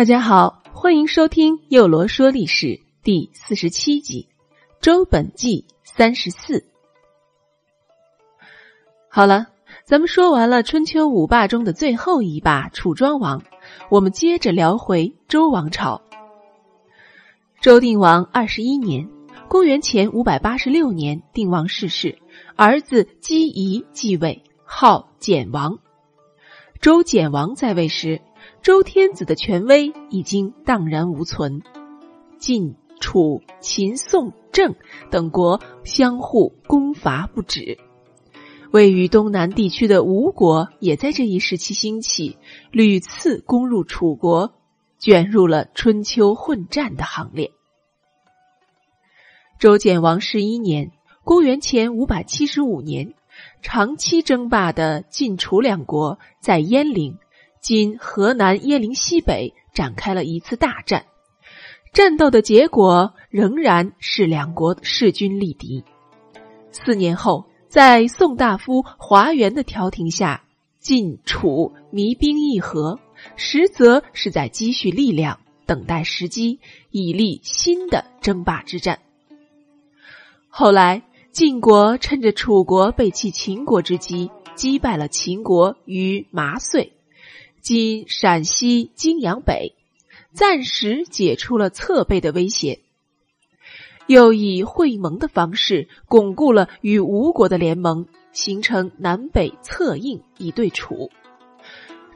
大家好，欢迎收听《幼罗说历史》第四十七集《周本纪三十四》。好了，咱们说完了春秋五霸中的最后一霸楚庄王，我们接着聊回周王朝。周定王二十一年（公元前五百八十六年），定王逝世，儿子姬仪继位，号简王。周简王在位时。周天子的权威已经荡然无存，晋、楚、秦、宋、郑等国相互攻伐不止。位于东南地区的吴国也在这一时期兴起，屡次攻入楚国，卷入了春秋混战的行列。周简王十一年（公元前五百七十五年），长期争霸的晋楚两国在鄢陵。今河南鄢陵西北展开了一次大战，战斗的结果仍然是两国势均力敌。四年后，在宋大夫华元的调停下，晋楚弭兵议和，实则是在积蓄力量，等待时机，以立新的争霸之战。后来，晋国趁着楚国背弃秦国之机，击败了秦国于麻遂。今陕西泾阳北，暂时解除了侧背的威胁，又以会盟的方式巩固了与吴国的联盟，形成南北策应以对楚。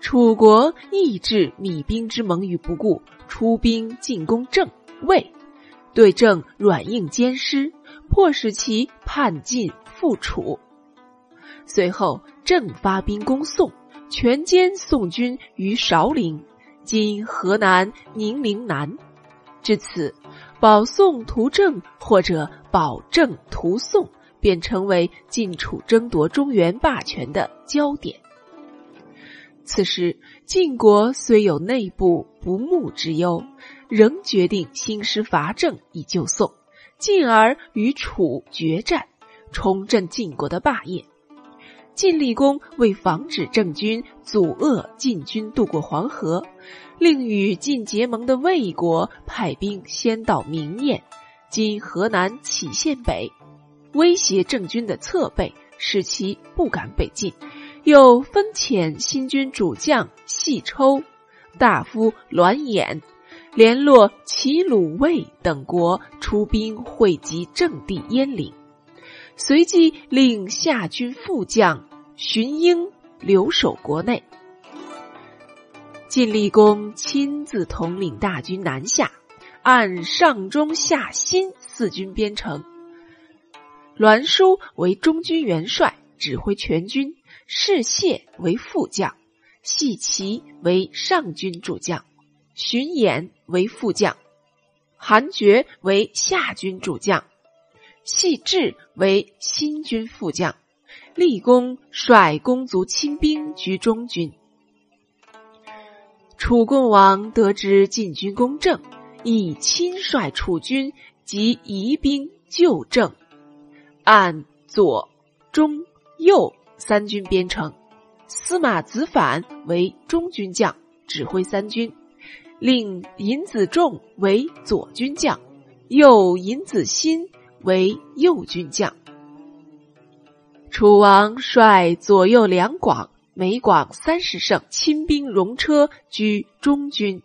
楚国抑制弭兵之盟于不顾，出兵进攻郑、魏，对郑软硬兼施，迫使其叛晋复楚。随后，郑发兵攻宋。全歼宋军于韶陵（今河南宁陵南）。至此，保宋图郑或者保郑图宋，便成为晋楚争夺中原霸权的焦点。此时，晋国虽有内部不睦之忧，仍决定兴师伐郑以救宋，进而与楚决战，重振晋国的霸业。晋厉公为防止郑军阻遏晋军渡过黄河，令与晋结盟的魏国派兵先到明堰（今河南杞县北），威胁郑军的侧背，使其不敢北进。又分遣新军主将细抽、大夫栾衍，联络齐、鲁、魏等国出兵汇集郑地鄢陵。随即令夏军副将荀英留守国内。晋厉公亲自统领大军南下，按上中下新四军编成。栾书为中军元帅，指挥全军；士燮为副将，系齐为上军主将，荀衍为副将，韩厥为下军主将。细致为新军副将，立功率公族亲兵居中军。楚共王得知晋军公正，亦亲率楚军及夷兵救郑，按左、中、右三军编成。司马子反为中军将，指挥三军，令尹子重为左军将，右尹子新。为右军将，楚王率左右两广，每广三十乘亲兵戎车居中军。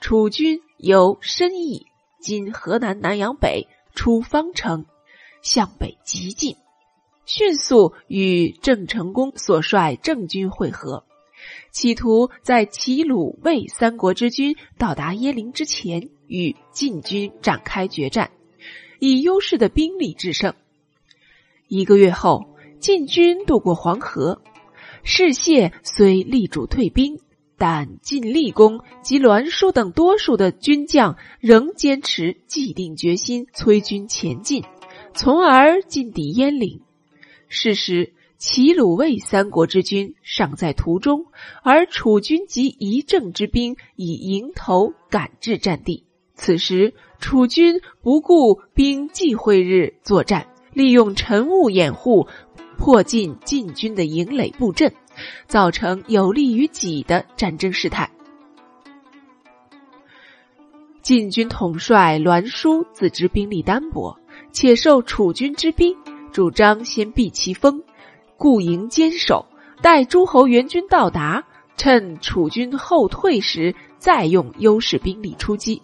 楚军由申邑（今河南南阳北）出方城，向北急进，迅速与郑成功所率郑军会合，企图在齐、鲁、魏三国之军到达鄢陵之前，与晋军展开决战。以优势的兵力制胜。一个月后，晋军渡过黄河，士燮虽力主退兵，但晋厉公及栾书等多数的军将仍坚持既定决心，催军前进，从而进抵鄢陵。是时，齐、鲁、魏三国之军尚在途中，而楚军及夷郑之兵已迎头赶至战地。此时，楚军不顾兵忌讳日作战，利用晨雾掩护，迫近晋军的营垒布阵，造成有利于己的战争事态。晋军统帅栾书自知兵力单薄，且受楚军之兵，主张先避其锋，固营坚守，待诸侯援军到达，趁楚军后退时，再用优势兵力出击。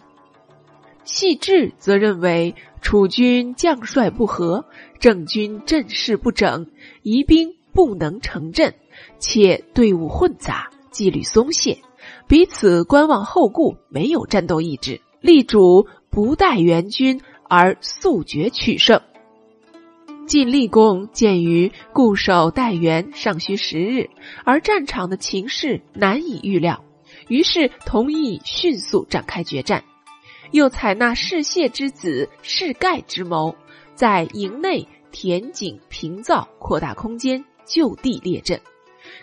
细致则认为楚军将帅不和，郑军阵势不整，疑兵不能成阵，且队伍混杂，纪律松懈，彼此观望后顾，没有战斗意志。力主不待援军而速决取胜。晋厉公鉴于固守待援尚需时日，而战场的情势难以预料，于是同意迅速展开决战。又采纳士燮之子士盖之谋，在营内填井平灶，扩大空间，就地列阵，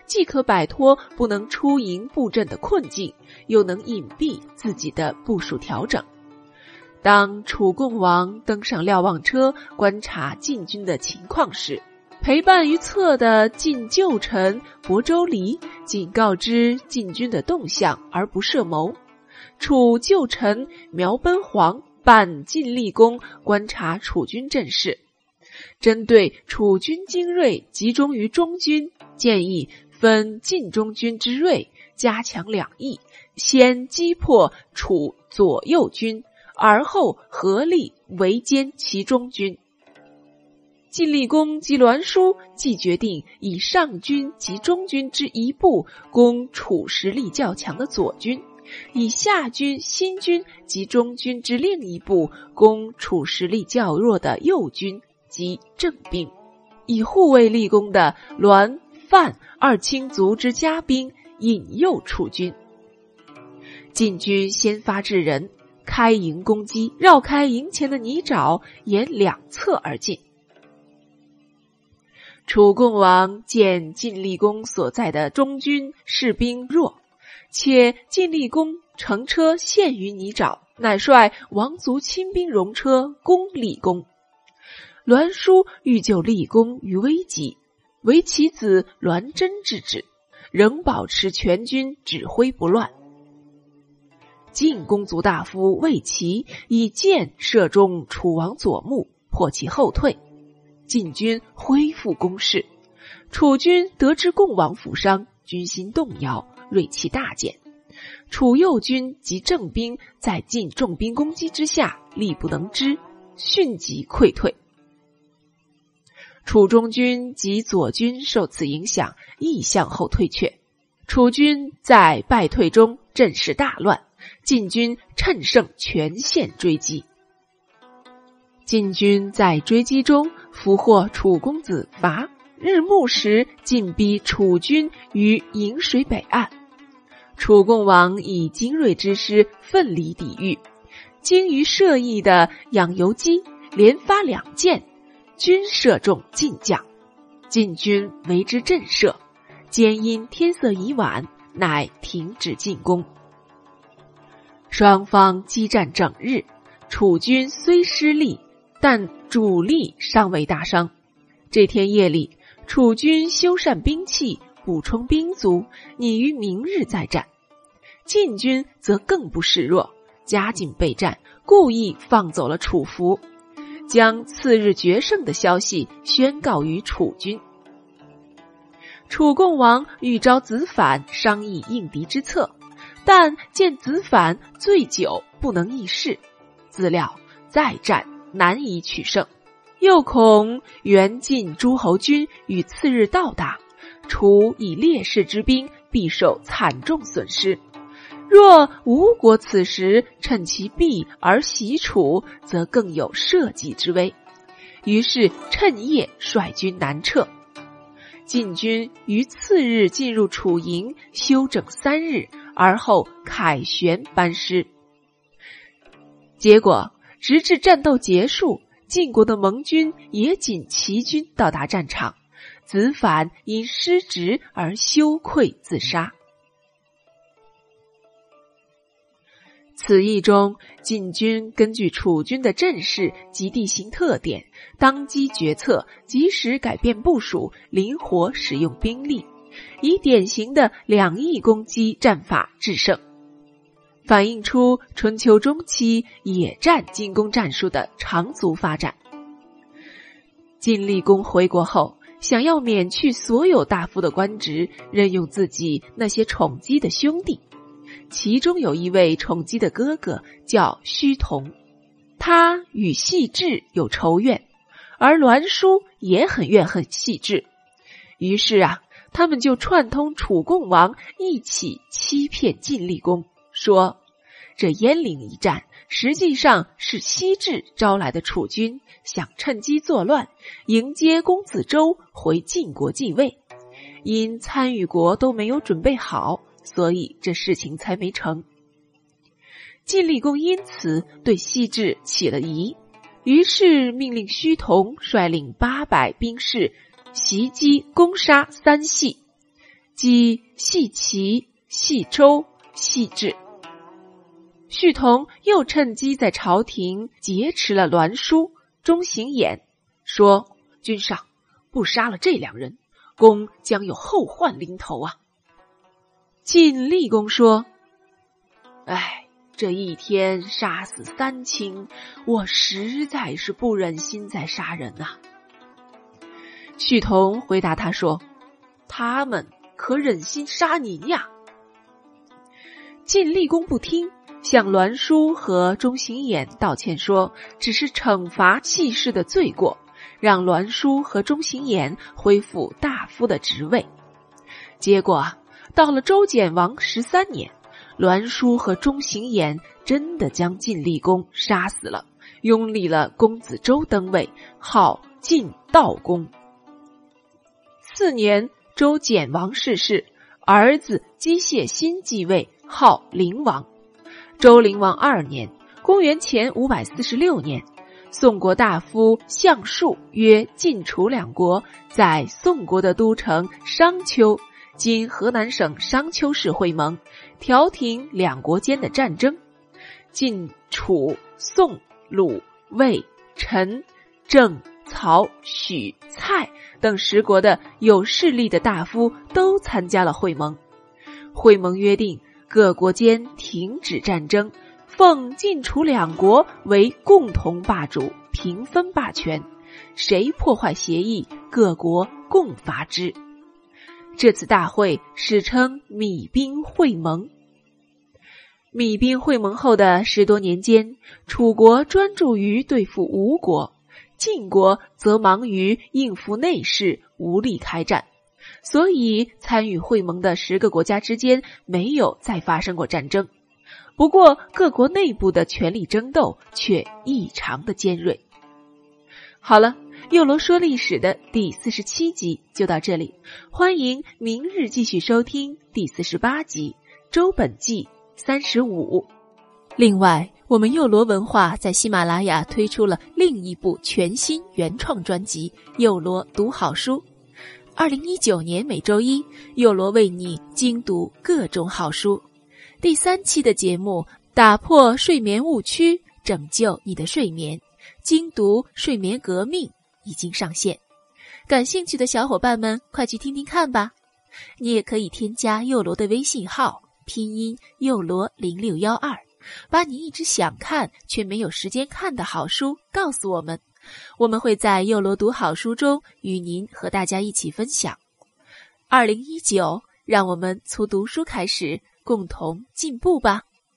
既可摆脱不能出营布阵的困境。又能隐蔽自己的部署调整。当楚共王登上瞭望车观察晋军的情况时，陪伴于侧的晋旧臣亳州离仅告知晋军的动向而不设谋。楚旧臣苗奔黄伴晋厉公观察楚军阵势，针对楚军精锐集中于中军，建议分晋中军之锐，加强两翼。先击破楚左右军，而后合力围歼其中军。晋厉公及栾书既决定以上军及中军之一部攻楚实力较强的左军，以夏军、新军及中军之另一部攻楚实力较弱的右军及正兵，以护卫立功的栾、范二卿族之家兵引诱楚军。晋军先发制人，开营攻击，绕开营前的泥沼，沿两侧而进。楚共王见晋厉公所在的中军士兵弱，且晋厉公乘车陷于泥沼，乃率王族亲兵戎车攻厉公。栾书欲救厉公于危急，为其子栾真制止，仍保持全军指挥不乱。晋公族大夫魏齐以箭射中楚王左目，迫其后退。晋军恢复攻势，楚军得知共王负伤，军心动摇，锐气大减。楚右军及正兵在晋重兵攻击之下，力不能支，迅即溃退。楚中军及左军受此影响，亦向后退却。楚军在败退中，阵势大乱。晋军趁胜全线追击。晋军在追击中俘获楚公子伐，日暮时进逼楚军于颍水北岸。楚共王以精锐之师奋力抵御，精于射翼的养由基连发两箭，均射中晋将。晋军为之震慑，兼因天色已晚，乃停止进攻。双方激战整日，楚军虽失利，但主力尚未大伤。这天夜里，楚军修缮兵器，补充兵卒，拟于明日再战。晋军则更不示弱，加紧备战，故意放走了楚服，将次日决胜的消息宣告于楚军。楚共王欲招子反，商议应敌之策。但见子反醉酒，不能议事，自料再战难以取胜，又恐援晋诸侯军于次日到达，楚以劣势之兵，必受惨重损失。若吴国此时趁其避而袭楚，则更有社稷之危。于是趁夜率军南撤。晋军于次日进入楚营，休整三日。而后凯旋班师，结果直至战斗结束，晋国的盟军也仅齐军到达战场，子反因失职而羞愧自杀。此役中，晋军根据楚军的阵势及地形特点，当机决策，及时改变部署，灵活使用兵力。以典型的两翼攻击战法制胜。反映出春秋中期野战进攻战术的长足发展。晋厉公回国后，想要免去所有大夫的官职，任用自己那些宠姬的兄弟，其中有一位宠姬的哥哥叫胥同，他与细致有仇怨，而栾书也很怨恨细致，于是啊。他们就串通楚共王一起欺骗晋厉公，说这鄢陵一战实际上是西至招来的楚军，想趁机作乱，迎接公子周回晋国继位。因参与国都没有准备好，所以这事情才没成。晋厉公因此对西至起了疑，于是命令胥同率领八百兵士。袭击攻杀三系，即系齐、系周、细致。旭同又趁机在朝廷劫持了栾书、钟行衍，说：“君上不杀了这两人，公将有后患临头啊！”晋厉公说：“哎，这一天杀死三卿，我实在是不忍心再杀人呐。”胥同回答他说：“他们可忍心杀您呀？”晋厉公不听，向栾书和钟行衍道歉说：“只是惩罚弃世的罪过，让栾书和钟行衍恢复大夫的职位。”结果，到了周简王十三年，栾书和钟行衍真的将晋厉公杀死了，拥立了公子周登位，号晋悼公。四年，周简王逝世，儿子姬谢新继位，号灵王。周灵王二年，公元前五百四十六年，宋国大夫相术约晋楚两国在宋国的都城商丘（今河南省商丘市）会盟，调停两国间的战争。晋、楚、宋、鲁、魏、陈、郑。曹、许、蔡等十国的有势力的大夫都参加了会盟。会盟约定，各国间停止战争，奉晋楚两国为共同霸主，平分霸权。谁破坏协议，各国共伐之。这次大会史称米兵会盟。米兵会盟后的十多年间，楚国专注于对付吴国。晋国则忙于应付内事，无力开战，所以参与会盟的十个国家之间没有再发生过战争。不过，各国内部的权力争斗却异常的尖锐。好了，幼罗说历史的第四十七集就到这里，欢迎明日继续收听第四十八集《周本纪》三十五。另外。我们幼罗文化在喜马拉雅推出了另一部全新原创专辑《幼罗读好书》。二零一九年每周一，幼罗为你精读各种好书。第三期的节目《打破睡眠误区，拯救你的睡眠》，精读睡眠革命已经上线。感兴趣的小伙伴们，快去听听看吧。你也可以添加幼罗的微信号，拼音幼罗零六幺二。把你一直想看却没有时间看的好书告诉我们，我们会在幼罗读好书中与您和大家一起分享。二零一九，让我们从读书开始，共同进步吧。